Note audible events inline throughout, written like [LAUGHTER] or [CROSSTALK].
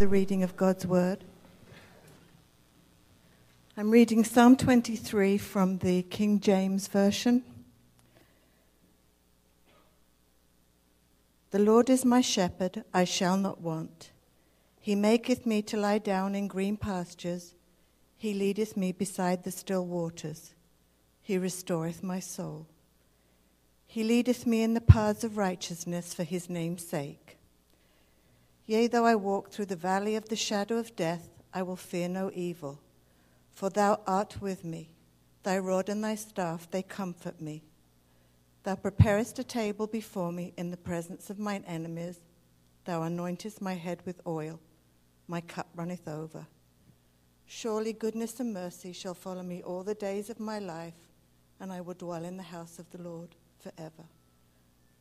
the reading of God's Word. I'm reading Psalm 23 from the King James Version. The Lord is my shepherd, I shall not want. He maketh me to lie down in green pastures. He leadeth me beside the still waters. He restoreth my soul. He leadeth me in the paths of righteousness for his name's sake. Yea, though I walk through the valley of the shadow of death, I will fear no evil, for thou art with me. Thy rod and thy staff, they comfort me. Thou preparest a table before me in the presence of mine enemies. Thou anointest my head with oil. My cup runneth over. Surely goodness and mercy shall follow me all the days of my life, and I will dwell in the house of the Lord forever.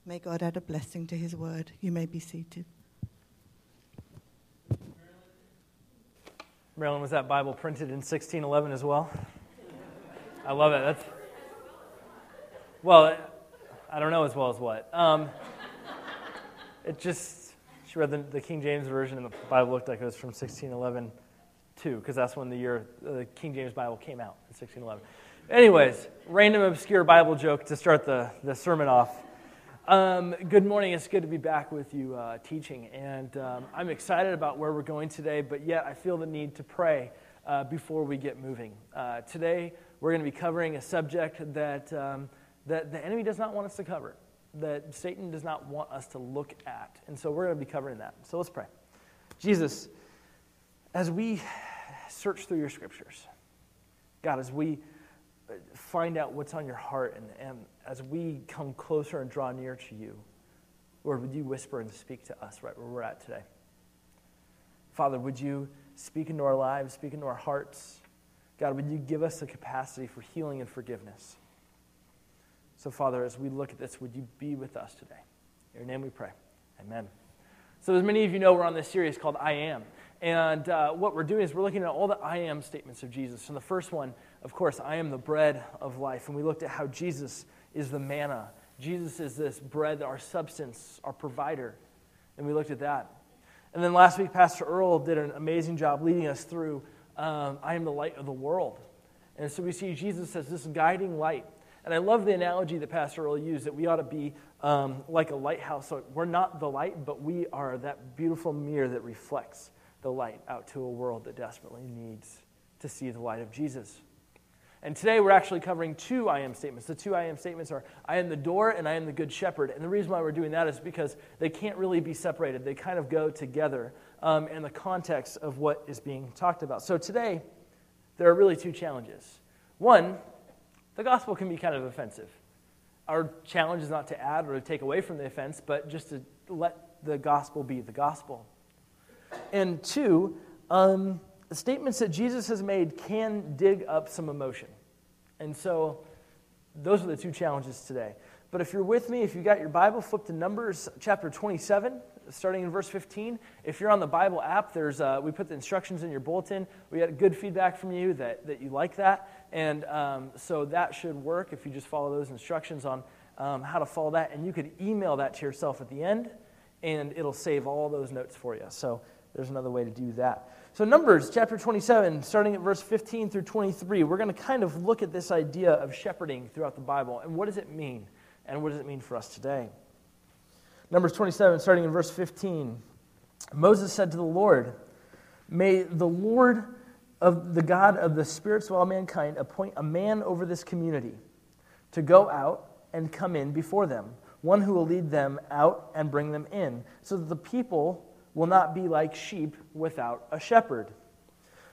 May God add a blessing to his word. You may be seated. Marilyn, was that Bible printed in 1611 as well? I love it. That's well, I don't know as well as what. Um, it just she read the, the, King James version, and the Bible looked like it was from 1611 too, because that's when the year the King James Bible came out in 1611. Anyways, random obscure Bible joke to start the, the sermon off. Um, good morning. It's good to be back with you uh, teaching. And um, I'm excited about where we're going today, but yet I feel the need to pray uh, before we get moving. Uh, today, we're going to be covering a subject that, um, that the enemy does not want us to cover, that Satan does not want us to look at. And so we're going to be covering that. So let's pray. Jesus, as we search through your scriptures, God, as we find out what's on your heart. And, and as we come closer and draw near to you, Lord, would you whisper and speak to us right where we're at today? Father, would you speak into our lives, speak into our hearts? God, would you give us the capacity for healing and forgiveness? So, Father, as we look at this, would you be with us today? In your name we pray. Amen. So, as many of you know, we're on this series called I Am. And uh, what we're doing is we're looking at all the I am statements of Jesus. And the first one, of course, I am the bread of life. And we looked at how Jesus is the manna. Jesus is this bread, our substance, our provider. And we looked at that. And then last week, Pastor Earl did an amazing job leading us through um, I am the light of the world. And so we see Jesus as this guiding light. And I love the analogy that Pastor Earl used that we ought to be um, like a lighthouse. So we're not the light, but we are that beautiful mirror that reflects the light out to a world that desperately needs to see the light of Jesus. And today we're actually covering two I am statements. The two I am statements are I am the door and I am the good shepherd. And the reason why we're doing that is because they can't really be separated, they kind of go together um, in the context of what is being talked about. So today, there are really two challenges. One, the gospel can be kind of offensive. Our challenge is not to add or to take away from the offense, but just to let the gospel be the gospel. And two, um, the statements that Jesus has made can dig up some emotion. And so those are the two challenges today. But if you're with me, if you got your Bible, flip to Numbers chapter 27, starting in verse 15. If you're on the Bible app, there's uh, we put the instructions in your bulletin. We had good feedback from you that, that you like that. And um, so that should work if you just follow those instructions on um, how to follow that. And you could email that to yourself at the end, and it'll save all those notes for you. So there's another way to do that. So, Numbers chapter 27, starting at verse 15 through 23, we're going to kind of look at this idea of shepherding throughout the Bible. And what does it mean? And what does it mean for us today? Numbers 27, starting in verse 15. Moses said to the Lord, May the Lord of the God of the spirits of all mankind appoint a man over this community to go out and come in before them, one who will lead them out and bring them in, so that the people will not be like sheep without a shepherd.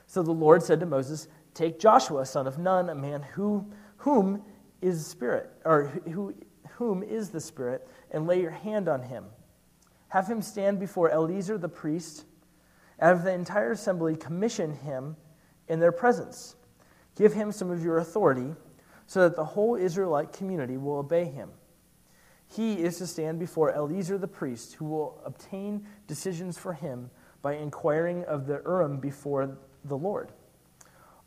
So the Lord said to Moses, Take Joshua, son of Nun, a man who, whom is spirit, or who, whom is the Spirit, and lay your hand on him. Have him stand before Eleazar the priest, and have the entire assembly commission him in their presence. Give him some of your authority, so that the whole Israelite community will obey him. He is to stand before Eleazar the priest, who will obtain decisions for him by inquiring of the Urim before the Lord.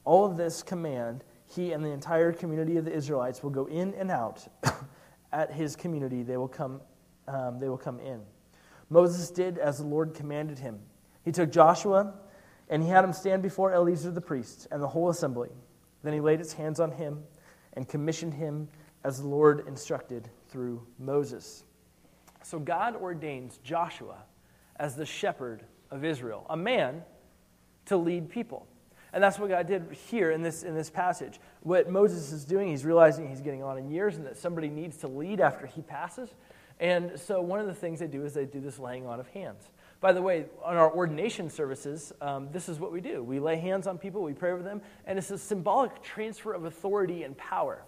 All of this command, he and the entire community of the Israelites will go in and out. [COUGHS] At his community, they will come, um, they will come in. Moses did as the Lord commanded him. He took Joshua and he had him stand before Eleazar the priest and the whole assembly. Then he laid his hands on him and commissioned him as the Lord instructed through Moses. So God ordains Joshua as the shepherd of Israel, a man to lead people. And that's what God did here in this, in this passage. What Moses is doing, he's realizing he's getting on in years and that somebody needs to lead after he passes. And so one of the things they do is they do this laying on of hands. By the way, on our ordination services, um, this is what we do. We lay hands on people, we pray over them, and it's a symbolic transfer of authority and power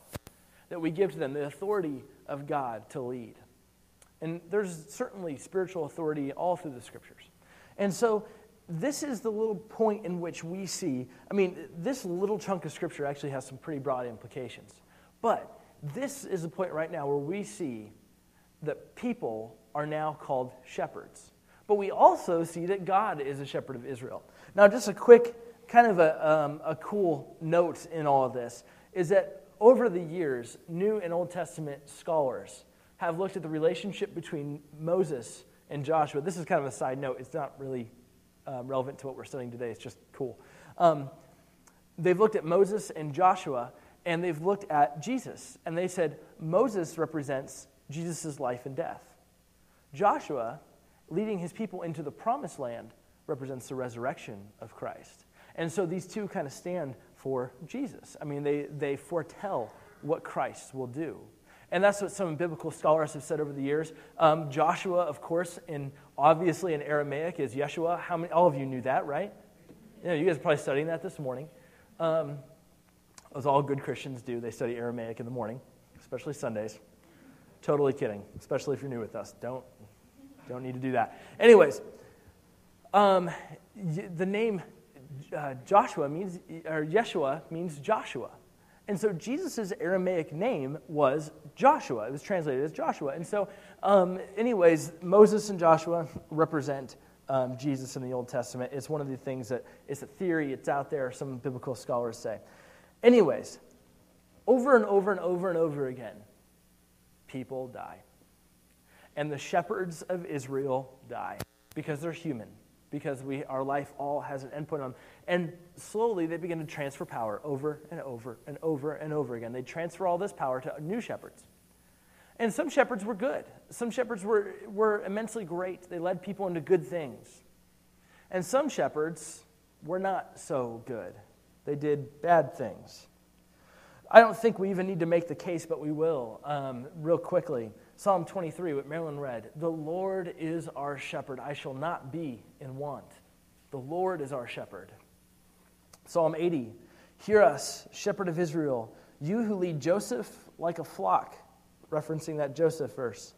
that we give to them, the authority of God to lead. And there's certainly spiritual authority all through the scriptures. And so this is the little point in which we see, I mean, this little chunk of scripture actually has some pretty broad implications. But this is the point right now where we see that people are now called shepherds. But we also see that God is a shepherd of Israel. Now, just a quick, kind of a, um, a cool note in all of this is that over the years, New and Old Testament scholars have looked at the relationship between Moses and Joshua. This is kind of a side note, it's not really um, relevant to what we're studying today, it's just cool. Um, they've looked at Moses and Joshua, and they've looked at Jesus, and they said Moses represents Jesus' life and death. Joshua leading his people into the promised land represents the resurrection of Christ. And so these two kind of stand for Jesus. I mean, they, they foretell what Christ will do. And that's what some biblical scholars have said over the years. Um, Joshua, of course, in obviously in Aramaic is Yeshua. How many? All of you knew that, right? You, know, you guys are probably studying that this morning. Um, as all good Christians do, they study Aramaic in the morning, especially Sundays. Totally kidding, especially if you're new with us. Don't don't need to do that. Anyways, um, the name uh, Joshua means, or Yeshua means Joshua. And so Jesus' Aramaic name was Joshua. It was translated as Joshua. And so, um, anyways, Moses and Joshua represent um, Jesus in the Old Testament. It's one of the things that it's a theory, it's out there, some biblical scholars say. Anyways, over and over and over and over again, people die. And the shepherds of Israel die because they're human, because we, our life all has an endpoint on them. And slowly they begin to transfer power over and over and over and over again. They transfer all this power to new shepherds. And some shepherds were good. Some shepherds were, were immensely great. They led people into good things. And some shepherds were not so good. They did bad things. I don't think we even need to make the case, but we will um, real quickly. Psalm 23, what Marilyn read The Lord is our shepherd. I shall not be in want. The Lord is our shepherd. Psalm 80, Hear us, shepherd of Israel, you who lead Joseph like a flock, referencing that Joseph verse.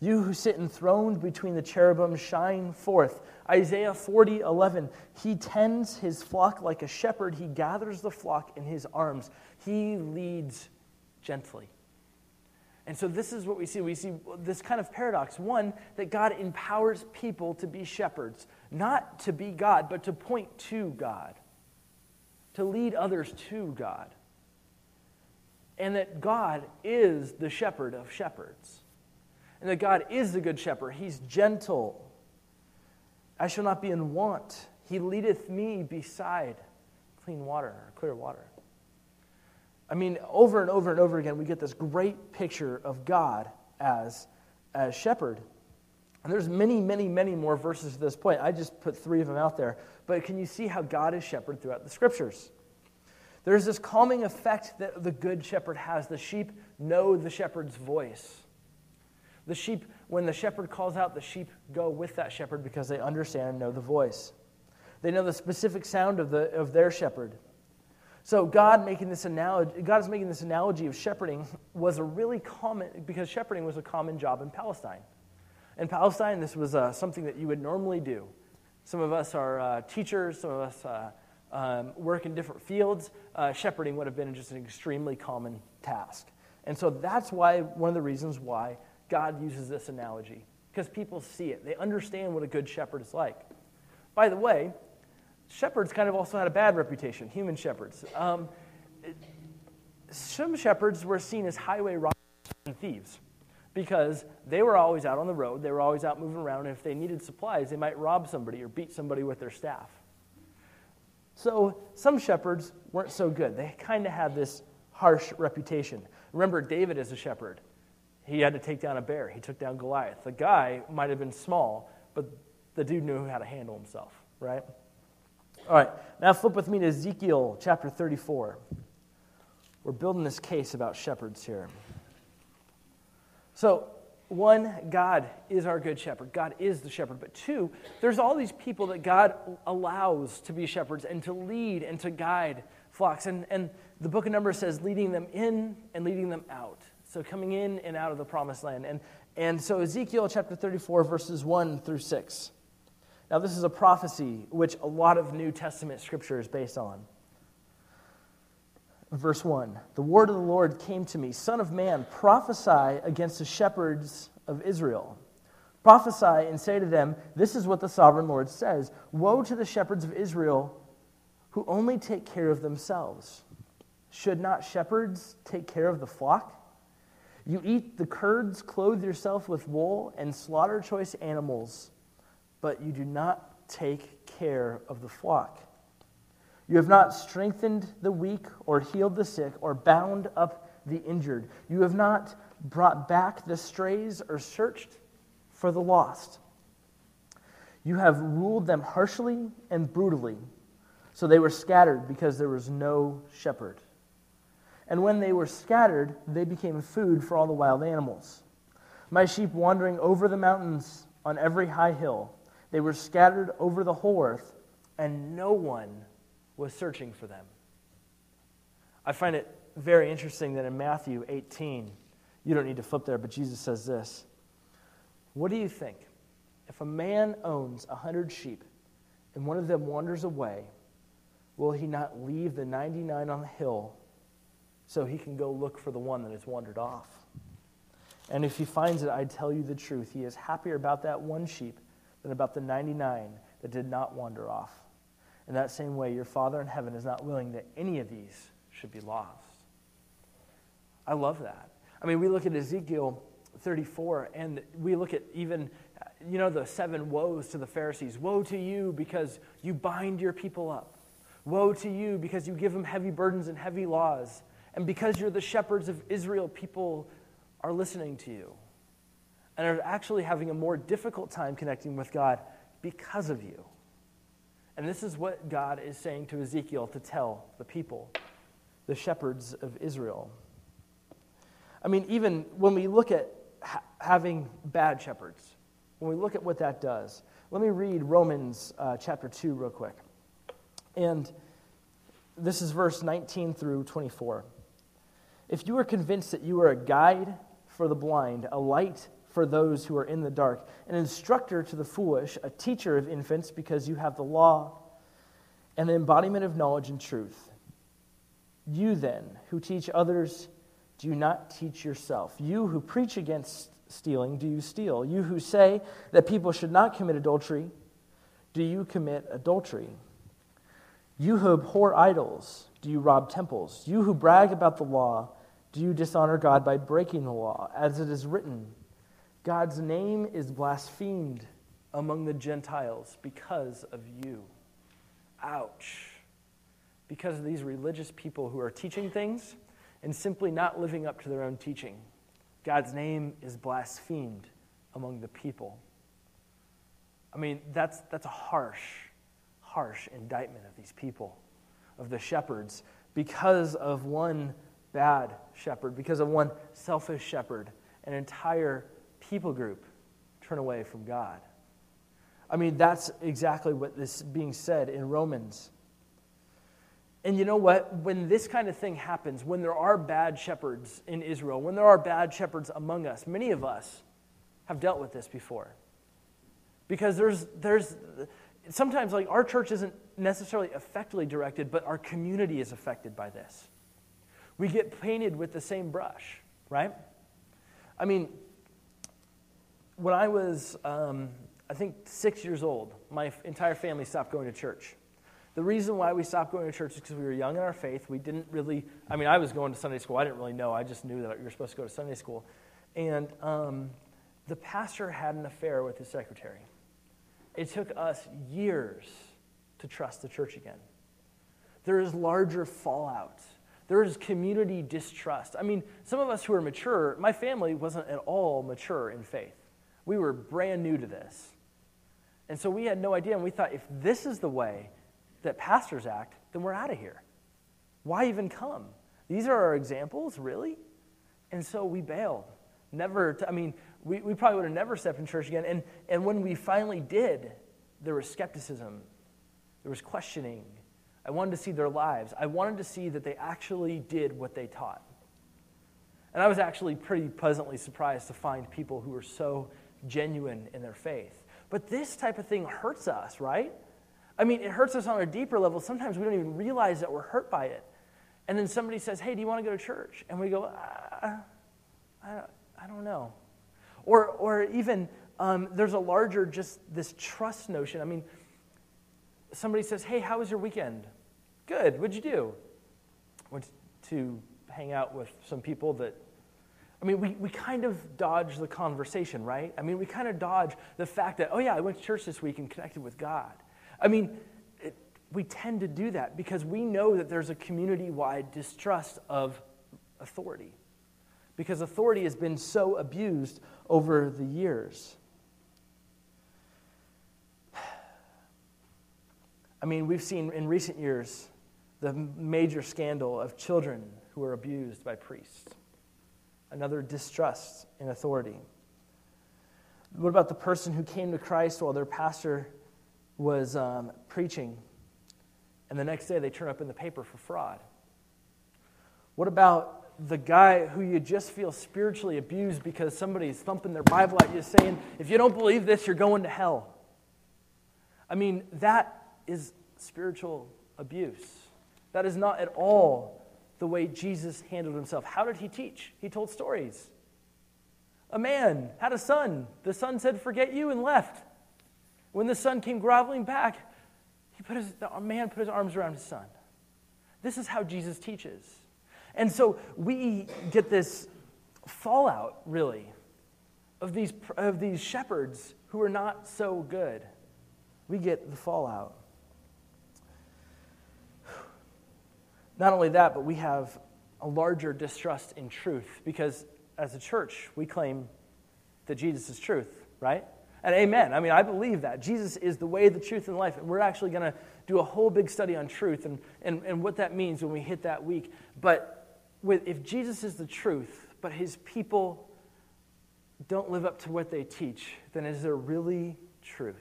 You who sit enthroned between the cherubim, shine forth. Isaiah 40, 11. He tends his flock like a shepherd. He gathers the flock in his arms. He leads gently. And so this is what we see. We see this kind of paradox. One, that God empowers people to be shepherds, not to be God, but to point to God, to lead others to God. And that God is the shepherd of shepherds. And that God is the good shepherd. He's gentle. I shall not be in want. He leadeth me beside clean water clear water. I mean, over and over and over again, we get this great picture of God as, as shepherd. And there's many, many, many more verses to this point. I just put three of them out there. But can you see how God is shepherd throughout the scriptures? There's this calming effect that the good shepherd has. The sheep know the shepherd's voice. The sheep, when the shepherd calls out, the sheep go with that shepherd because they understand and know the voice. They know the specific sound of, the, of their shepherd. So God making this analogy, God is making this analogy of shepherding was a really common because shepherding was a common job in Palestine. In Palestine, this was uh, something that you would normally do. Some of us are uh, teachers, some of us uh, um, work in different fields. Uh, shepherding would have been just an extremely common task. And so that's why one of the reasons why God uses this analogy because people see it. They understand what a good shepherd is like. By the way, shepherds kind of also had a bad reputation, human shepherds. Um, some shepherds were seen as highway robbers and thieves. because they were always out on the road, they were always out moving around, and if they needed supplies, they might rob somebody or beat somebody with their staff. So some shepherds weren't so good. They kind of had this harsh reputation. Remember David as a shepherd. He had to take down a bear. He took down Goliath. The guy might have been small, but the dude knew how to handle himself, right? All right, now flip with me to Ezekiel chapter 34. We're building this case about shepherds here. So, one, God is our good shepherd. God is the shepherd. But two, there's all these people that God allows to be shepherds and to lead and to guide flocks. And, and the book of Numbers says leading them in and leading them out. So coming in and out of the promised land. And, and so Ezekiel chapter 34, verses 1 through 6. Now, this is a prophecy which a lot of New Testament scripture is based on. Verse 1 The word of the Lord came to me, Son of man, prophesy against the shepherds of Israel. Prophesy and say to them, This is what the sovereign Lord says Woe to the shepherds of Israel who only take care of themselves. Should not shepherds take care of the flock? You eat the curds, clothe yourself with wool, and slaughter choice animals, but you do not take care of the flock. You have not strengthened the weak, or healed the sick, or bound up the injured. You have not brought back the strays, or searched for the lost. You have ruled them harshly and brutally, so they were scattered because there was no shepherd. And when they were scattered, they became food for all the wild animals. My sheep wandering over the mountains on every high hill, they were scattered over the whole earth, and no one was searching for them. I find it very interesting that in Matthew 18, you don't need to flip there, but Jesus says this What do you think? If a man owns a hundred sheep and one of them wanders away, will he not leave the 99 on the hill so he can go look for the one that has wandered off? And if he finds it, I tell you the truth, he is happier about that one sheep than about the 99 that did not wander off. In that same way, your Father in heaven is not willing that any of these should be lost. I love that. I mean, we look at Ezekiel 34, and we look at even, you know, the seven woes to the Pharisees. Woe to you because you bind your people up. Woe to you because you give them heavy burdens and heavy laws. And because you're the shepherds of Israel, people are listening to you and are actually having a more difficult time connecting with God because of you. And this is what God is saying to Ezekiel to tell the people, the shepherds of Israel. I mean, even when we look at ha- having bad shepherds, when we look at what that does, let me read Romans uh, chapter 2 real quick. And this is verse 19 through 24. If you are convinced that you are a guide for the blind, a light for those who are in the dark, an instructor to the foolish, a teacher of infants because you have the law, and the embodiment of knowledge and truth. You then, who teach others, do you not teach yourself? You who preach against stealing, do you steal? You who say that people should not commit adultery, do you commit adultery? You who abhor idols, do you rob temples? You who brag about the law, do you dishonor God by breaking the law? As it is written, God's name is blasphemed among the Gentiles because of you. Ouch. Because of these religious people who are teaching things and simply not living up to their own teaching. God's name is blasphemed among the people. I mean, that's, that's a harsh, harsh indictment of these people, of the shepherds, because of one bad shepherd, because of one selfish shepherd, an entire people group turn away from God. I mean, that's exactly what is being said in Romans. And you know what? When this kind of thing happens, when there are bad shepherds in Israel, when there are bad shepherds among us, many of us have dealt with this before. Because there's, there's sometimes, like, our church isn't necessarily effectively directed, but our community is affected by this. We get painted with the same brush, right? I mean, when I was, um, I think, six years old, my entire family stopped going to church. The reason why we stopped going to church is because we were young in our faith. We didn't really, I mean, I was going to Sunday school. I didn't really know. I just knew that you were supposed to go to Sunday school. And um, the pastor had an affair with his secretary. It took us years to trust the church again. There is larger fallout. There is community distrust. I mean, some of us who are mature, my family wasn't at all mature in faith. We were brand new to this. And so we had no idea, and we thought if this is the way that pastors act, then we're out of here. Why even come? These are our examples, really? And so we bailed. Never, to, I mean, we, we probably would have never stepped in church again. And, and when we finally did, there was skepticism, there was questioning. I wanted to see their lives. I wanted to see that they actually did what they taught. And I was actually pretty pleasantly surprised to find people who were so genuine in their faith. But this type of thing hurts us, right? I mean, it hurts us on a deeper level. Sometimes we don't even realize that we're hurt by it. And then somebody says, Hey, do you want to go to church? And we go, uh, I, I don't know. Or, or even um, there's a larger, just this trust notion. I mean, somebody says, Hey, how was your weekend? Good. What'd you do? Went to hang out with some people that, I mean, we, we kind of dodge the conversation, right? I mean, we kind of dodge the fact that, oh, yeah, I went to church this week and connected with God. I mean, it, we tend to do that because we know that there's a community wide distrust of authority because authority has been so abused over the years. [SIGHS] I mean, we've seen in recent years the major scandal of children who are abused by priests, another distrust in authority. What about the person who came to Christ while their pastor was um, preaching, and the next day they turn up in the paper for fraud? What about the guy who you just feel spiritually abused because somebody's thumping their Bible at you saying, if you don't believe this, you're going to hell? I mean, that is spiritual abuse. That is not at all the way Jesus handled himself. How did he teach? He told stories. A man had a son. The son said, Forget you, and left. When the son came groveling back, he put his, the man put his arms around his son. This is how Jesus teaches. And so we get this fallout, really, of these, of these shepherds who are not so good. We get the fallout. Not only that, but we have a larger distrust in truth because as a church, we claim that Jesus is truth, right? And amen. I mean, I believe that. Jesus is the way, the truth, and life. And we're actually going to do a whole big study on truth and, and, and what that means when we hit that week. But with, if Jesus is the truth, but his people don't live up to what they teach, then is there really truth?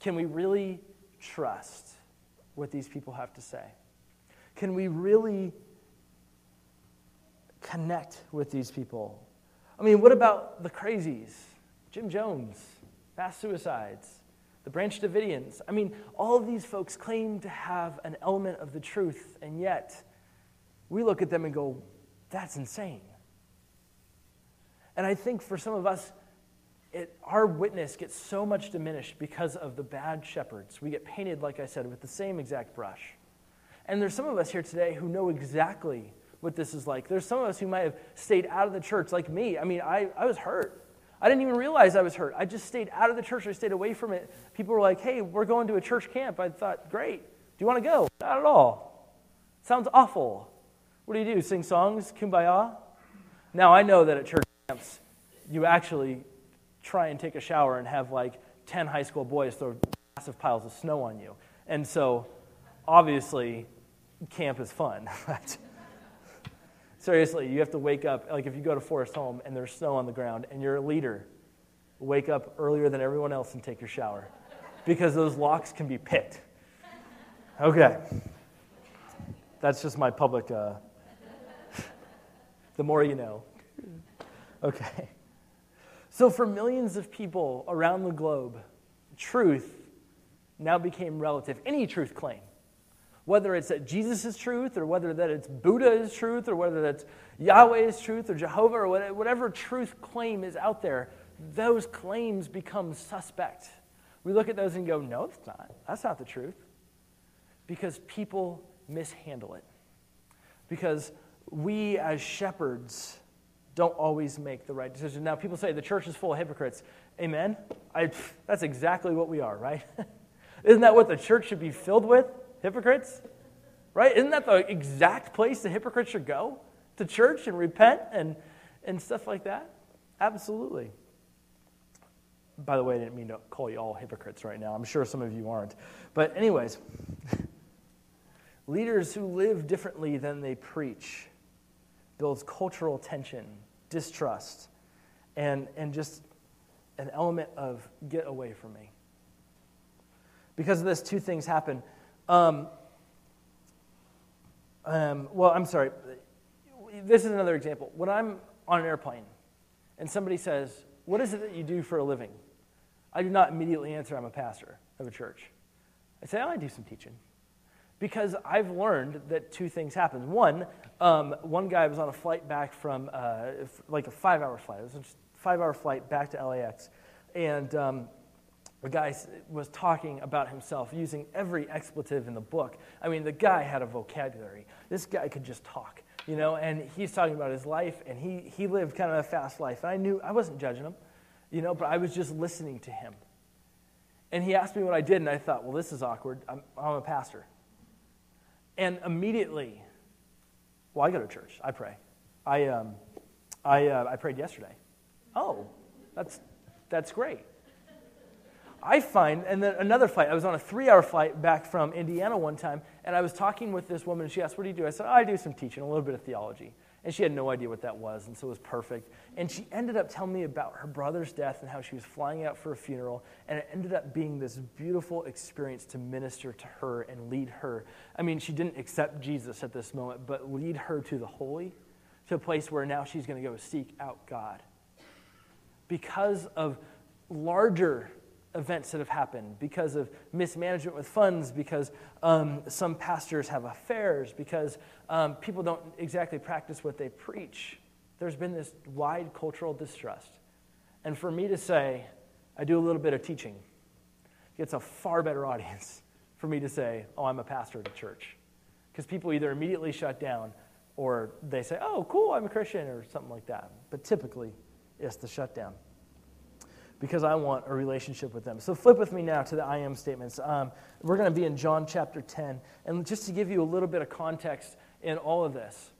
Can we really trust what these people have to say? Can we really connect with these people? I mean, what about the crazies? Jim Jones, mass suicides, the Branch Davidians. I mean, all of these folks claim to have an element of the truth, and yet we look at them and go, that's insane. And I think for some of us, it, our witness gets so much diminished because of the bad shepherds. We get painted, like I said, with the same exact brush. And there's some of us here today who know exactly what this is like. There's some of us who might have stayed out of the church, like me. I mean, I, I was hurt. I didn't even realize I was hurt. I just stayed out of the church. I stayed away from it. People were like, hey, we're going to a church camp. I thought, great. Do you want to go? Not at all. Sounds awful. What do you do? Sing songs? Kumbaya? Now, I know that at church camps, you actually try and take a shower and have like 10 high school boys throw massive piles of snow on you. And so, obviously, camp is fun. [LAUGHS] But Seriously, you have to wake up, like if you go to Forest Home and there's snow on the ground and you're a leader, wake up earlier than everyone else and take your shower because those locks can be picked. Okay. That's just my public, uh, [LAUGHS] the more you know. Okay. So, for millions of people around the globe, truth now became relative. Any truth claim, whether it's that Jesus is truth, or whether that it's Buddha is truth, or whether that's Yahweh is truth, or Jehovah, or whatever truth claim is out there, those claims become suspect. We look at those and go, no, it's not. That's not the truth. Because people mishandle it. Because we as shepherds don't always make the right decision. Now, people say the church is full of hypocrites. Amen? I, that's exactly what we are, right? [LAUGHS] Isn't that what the church should be filled with? Hypocrites? Right? Isn't that the exact place the hypocrites should go? To church and repent and, and stuff like that? Absolutely. By the way, I didn't mean to call you all hypocrites right now. I'm sure some of you aren't. But, anyways, [LAUGHS] leaders who live differently than they preach builds cultural tension distrust, and, and just an element of get away from me. Because of this, two things happen. Um, um, well, I'm sorry. This is another example. When I'm on an airplane and somebody says, What is it that you do for a living? I do not immediately answer, I'm a pastor of a church. I say, oh, I do some teaching. Because I've learned that two things happen. One, um, one guy was on a flight back from, uh, like a five hour flight. It was a five hour flight back to LAX. And um, the guy was talking about himself using every expletive in the book. I mean, the guy had a vocabulary. This guy could just talk, you know, and he's talking about his life, and he, he lived kind of a fast life. And I knew, I wasn't judging him, you know, but I was just listening to him. And he asked me what I did, and I thought, well, this is awkward. I'm, I'm a pastor. And immediately, well, I go to church. I pray. I, um, I, uh, I prayed yesterday. Oh, that's, that's great. I find, and then another flight, I was on a three hour flight back from Indiana one time, and I was talking with this woman, and she asked, What do you do? I said, oh, I do some teaching, a little bit of theology. And she had no idea what that was, and so it was perfect. And she ended up telling me about her brother's death and how she was flying out for a funeral, and it ended up being this beautiful experience to minister to her and lead her. I mean, she didn't accept Jesus at this moment, but lead her to the holy, to a place where now she's going to go seek out God. Because of larger events that have happened because of mismanagement with funds, because um, some pastors have affairs, because um, people don't exactly practice what they preach. There's been this wide cultural distrust. And for me to say, I do a little bit of teaching, it's a far better audience [LAUGHS] for me to say, oh, I'm a pastor at a church. Because people either immediately shut down or they say, oh, cool, I'm a Christian, or something like that. But typically, it's the shutdown because I want a relationship with them. So flip with me now to the I am statements. Um, we're going to be in John chapter 10. And just to give you a little bit of context in all of this,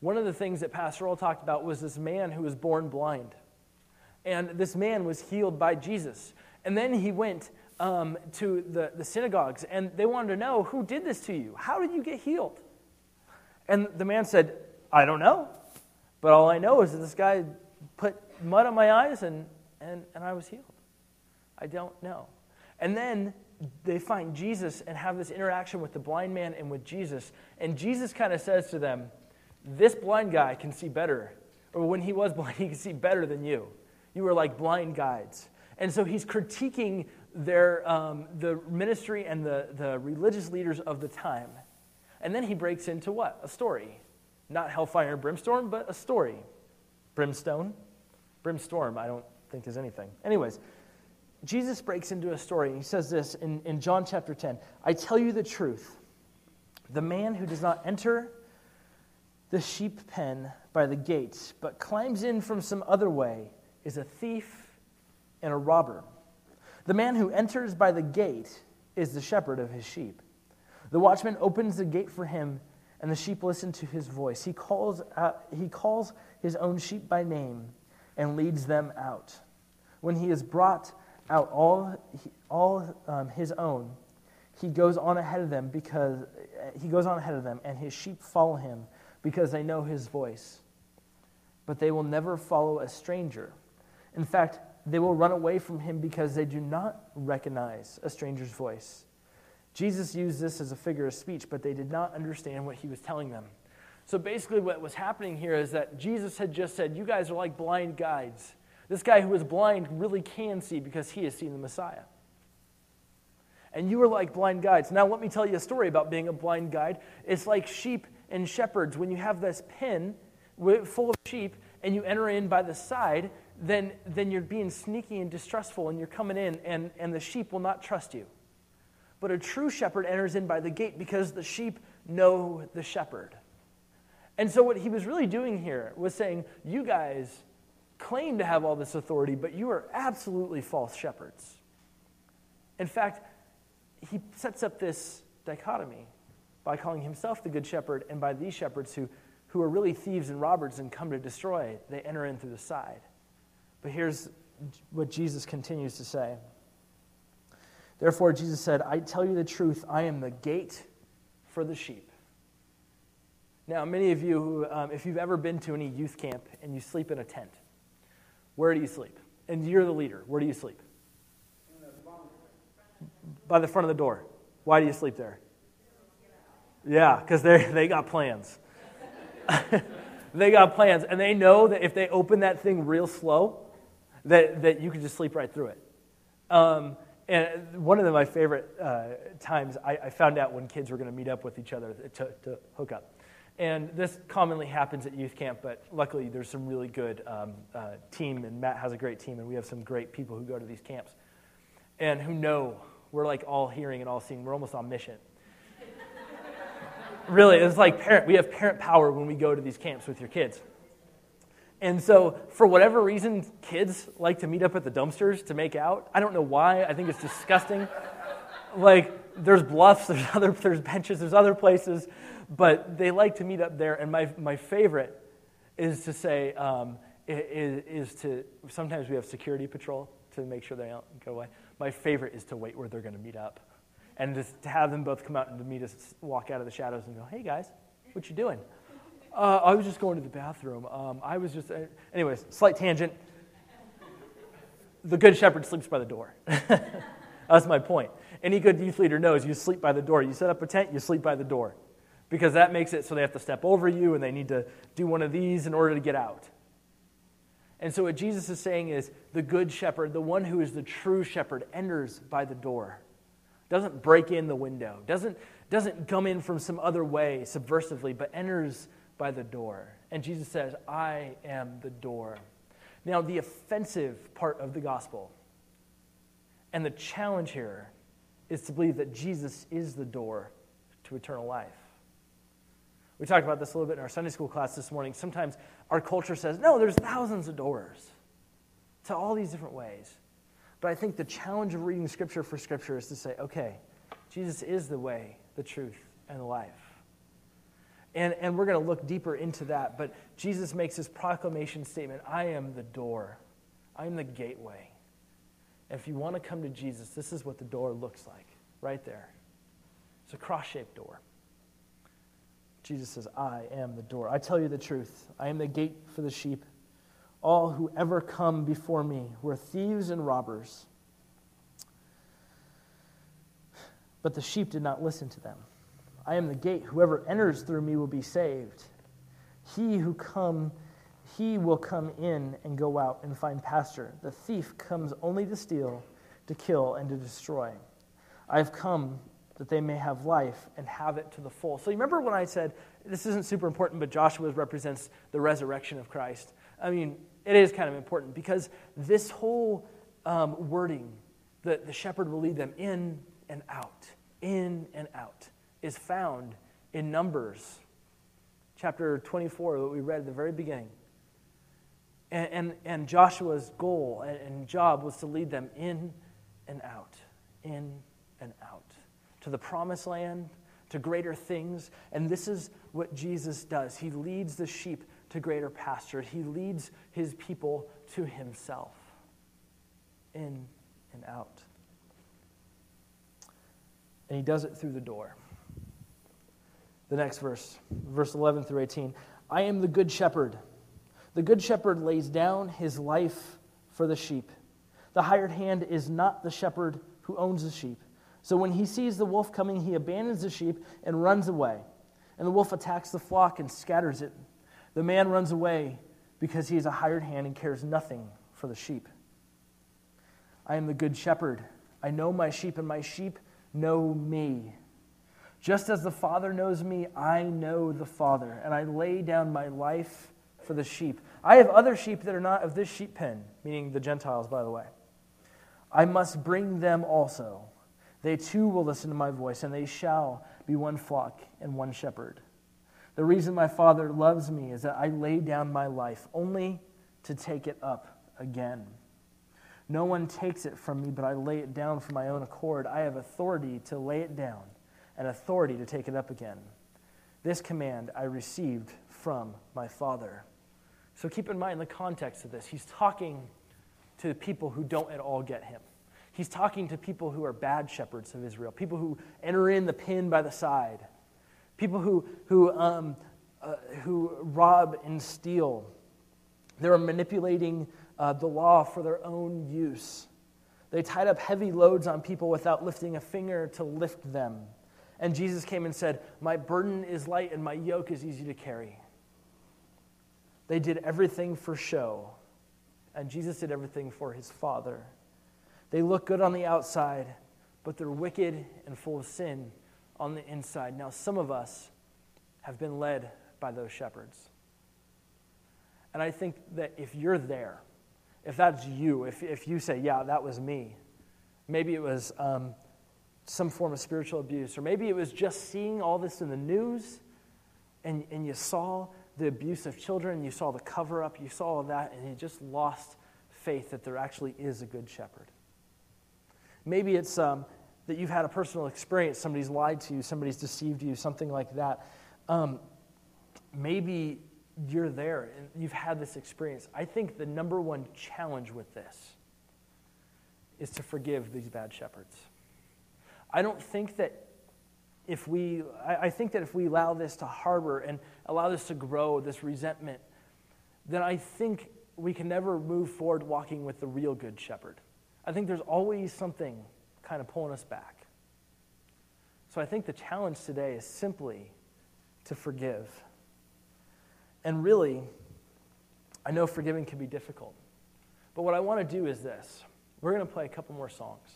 one of the things that Pastor Earl talked about was this man who was born blind. And this man was healed by Jesus. And then he went um, to the, the synagogues and they wanted to know who did this to you? How did you get healed? And the man said, I don't know. But all I know is that this guy put mud on my eyes and and, and I was healed. I don't know. And then they find Jesus and have this interaction with the blind man and with Jesus. And Jesus kind of says to them, This blind guy can see better. Or when he was [LAUGHS] blind, he could see better than you. You were like blind guides. And so he's critiquing their, um, the ministry and the, the religious leaders of the time. And then he breaks into what? A story. Not hellfire and brimstone, but a story. Brimstone? Brimstorm, I don't think is anything. Anyways, Jesus breaks into a story. He says this in, in John chapter 10 I tell you the truth. The man who does not enter the sheep pen by the gates, but climbs in from some other way, is a thief and a robber. The man who enters by the gate is the shepherd of his sheep. The watchman opens the gate for him, and the sheep listen to his voice. He calls, out, he calls his own sheep by name and leads them out. When he has brought out all, all um, his own, he goes on ahead of them because he goes on ahead of them, and his sheep follow him because they know his voice. But they will never follow a stranger. In fact, they will run away from him because they do not recognize a stranger's voice. Jesus used this as a figure of speech, but they did not understand what he was telling them. So basically, what was happening here is that Jesus had just said, You guys are like blind guides. This guy who was blind really can see because he has seen the Messiah. And you are like blind guides. Now, let me tell you a story about being a blind guide. It's like sheep and shepherds. When you have this pen full of sheep and you enter in by the side, then, then you're being sneaky and distrustful and you're coming in, and, and the sheep will not trust you. But a true shepherd enters in by the gate because the sheep know the shepherd. And so, what he was really doing here was saying, You guys claim to have all this authority, but you are absolutely false shepherds. In fact, he sets up this dichotomy by calling himself the good shepherd, and by these shepherds who, who are really thieves and robbers and come to destroy, they enter in through the side. But here's what Jesus continues to say. Therefore, Jesus said, I tell you the truth, I am the gate for the sheep. Now, many of you, um, if you've ever been to any youth camp and you sleep in a tent, where do you sleep? And you're the leader, where do you sleep? By the front of the door. Why do you sleep there? Yeah, because they [LAUGHS] they got plans. [LAUGHS] they got plans, and they know that if they open that thing real slow, that, that you can just sleep right through it. Um, and one of the, my favorite uh, times, I, I, found out when kids were going to meet up with each other to, to, hook up. And this commonly happens at youth camp, but luckily there's some really good um, uh, team, and Matt has a great team, and we have some great people who go to these camps and who know we're like all hearing and all seeing. We're almost on mission [LAUGHS] really, it's like parent. We have parent power when we go to these camps with your kids. And so, for whatever reason, kids like to meet up at the dumpsters to make out. I don't know why. I think it's disgusting. [LAUGHS] like, there's bluffs, there's other, there's benches, there's other places, but they like to meet up there. And my, my favorite is to say, um, is, is to, sometimes we have security patrol to make sure they don't go away. My favorite is to wait where they're going to meet up and just to have them both come out and to meet us, walk out of the shadows and go, hey guys, what you doing? Uh, I was just going to the bathroom. Um, I was just, uh, anyways, slight tangent. The good shepherd sleeps by the door. [LAUGHS] That's my point. Any good youth leader knows you sleep by the door. You set up a tent, you sleep by the door. Because that makes it so they have to step over you and they need to do one of these in order to get out. And so, what Jesus is saying is the good shepherd, the one who is the true shepherd, enters by the door doesn't break in the window, doesn't, doesn't come in from some other way subversively, but enters by the door. And Jesus says, I am the door. Now, the offensive part of the gospel and the challenge here is to believe that Jesus is the door to eternal life. We talked about this a little bit in our Sunday school class this morning. Sometimes our culture says, no, there's thousands of doors to all these different ways. But I think the challenge of reading Scripture for Scripture is to say, okay, Jesus is the way, the truth, and the life. And, and we're going to look deeper into that. But Jesus makes his proclamation statement I am the door, I am the gateway. And if you want to come to Jesus, this is what the door looks like right there. It's a cross shaped door. Jesus says, I am the door. I tell you the truth. I am the gate for the sheep. All who ever come before me were thieves and robbers. But the sheep did not listen to them. I am the gate. Whoever enters through me will be saved. He who come, he will come in and go out and find pasture. The thief comes only to steal, to kill, and to destroy. I have come that they may have life and have it to the full. So you remember when I said this isn't super important, but Joshua represents the resurrection of Christ. I mean, it is kind of important because this whole um, wording, that the shepherd will lead them in and out, in and out, is found in Numbers chapter 24 that we read at the very beginning. And, and, and Joshua's goal and, and job was to lead them in and out, in and out, to the promised land, to greater things. And this is what Jesus does. He leads the sheep to greater pasture. He leads his people to himself, in and out. And he does it through the door. The next verse, verse 11 through 18. I am the good shepherd. The good shepherd lays down his life for the sheep. The hired hand is not the shepherd who owns the sheep. So when he sees the wolf coming, he abandons the sheep and runs away. And the wolf attacks the flock and scatters it. The man runs away because he is a hired hand and cares nothing for the sheep. I am the good shepherd. I know my sheep, and my sheep know me. Just as the Father knows me, I know the Father, and I lay down my life for the sheep. I have other sheep that are not of this sheep pen, meaning the Gentiles, by the way. I must bring them also. They too will listen to my voice, and they shall be one flock and one shepherd. The reason my Father loves me is that I lay down my life only to take it up again. No one takes it from me, but I lay it down for my own accord. I have authority to lay it down and authority to take it up again. This command I received from my Father. So keep in mind the context of this. He's talking to people who don't at all get him. He's talking to people who are bad shepherds of Israel, people who enter in the pin by the side, people who, who, um, uh, who rob and steal. They're manipulating uh, the law for their own use. They tied up heavy loads on people without lifting a finger to lift them. And Jesus came and said, My burden is light and my yoke is easy to carry. They did everything for show, and Jesus did everything for his Father. They look good on the outside, but they're wicked and full of sin on the inside. Now, some of us have been led by those shepherds. And I think that if you're there, if that's you, if, if you say, yeah, that was me, maybe it was um, some form of spiritual abuse, or maybe it was just seeing all this in the news and, and you saw the abuse of children, you saw the cover up, you saw all that, and you just lost faith that there actually is a good shepherd. Maybe it's um, that you've had a personal experience, somebody's lied to you, somebody's deceived you, something like that. Um, maybe you're there and you've had this experience. I think the number one challenge with this is to forgive these bad shepherds. I don't think that if we, I think that if we allow this to harbor and allow this to grow, this resentment, then I think we can never move forward walking with the real good shepherd. I think there's always something kind of pulling us back. So I think the challenge today is simply to forgive and really, I know forgiving can be difficult. But what I want to do is this we're going to play a couple more songs.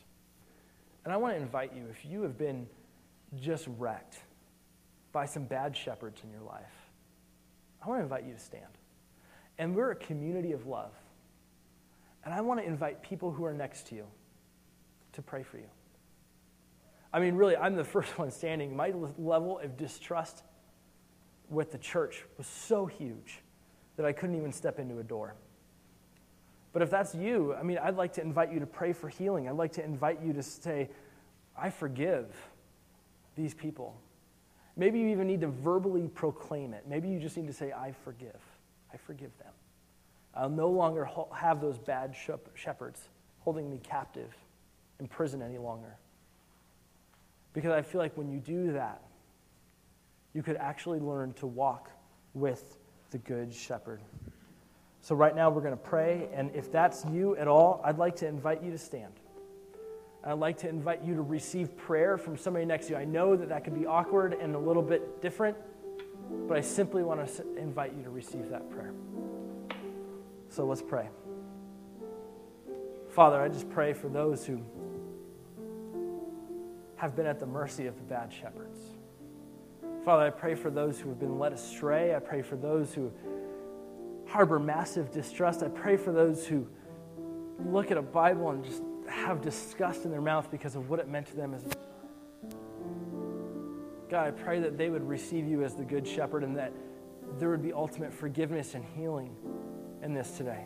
And I want to invite you, if you have been just wrecked by some bad shepherds in your life, I want to invite you to stand. And we're a community of love. And I want to invite people who are next to you to pray for you. I mean, really, I'm the [LAUGHS] first one standing. My level of distrust with the church was so huge that I couldn't even step into a door. But if that's you, I mean, I'd like to invite you to pray for healing. I'd like to invite you to say, I forgive these people. Maybe you even need to verbally proclaim it. Maybe you just need to say, I forgive. I forgive them. I'll no longer have those bad shepherds holding me captive in prison any longer. Because I feel like when you do that, you could actually learn to walk with the Good Shepherd. So, right now, we're going to pray. And if that's you at all, I'd like to invite you to stand. I'd like to invite you to receive prayer from somebody next to you. I know that that can be awkward and a little bit different, but I simply want to invite you to receive that prayer. So let's pray. Father, I just pray for those who have been at the mercy of the bad shepherds. Father, I pray for those who have been led astray. I pray for those who harbor massive distrust. I pray for those who look at a Bible and just have disgust in their mouth because of what it meant to them as God, I pray that they would receive you as the good shepherd and that there would be ultimate forgiveness and healing in this today.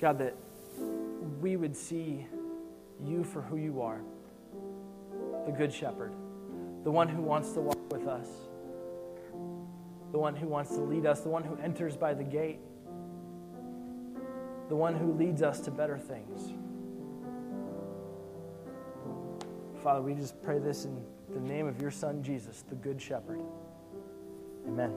God, that we would see you for who you are, the good shepherd the one who wants to walk with us, the one who wants to lead us, the one who enters by the gate, the one who leads us to better things. Father, we just pray this in the name of your Son, Jesus, the Good Shepherd. Amen.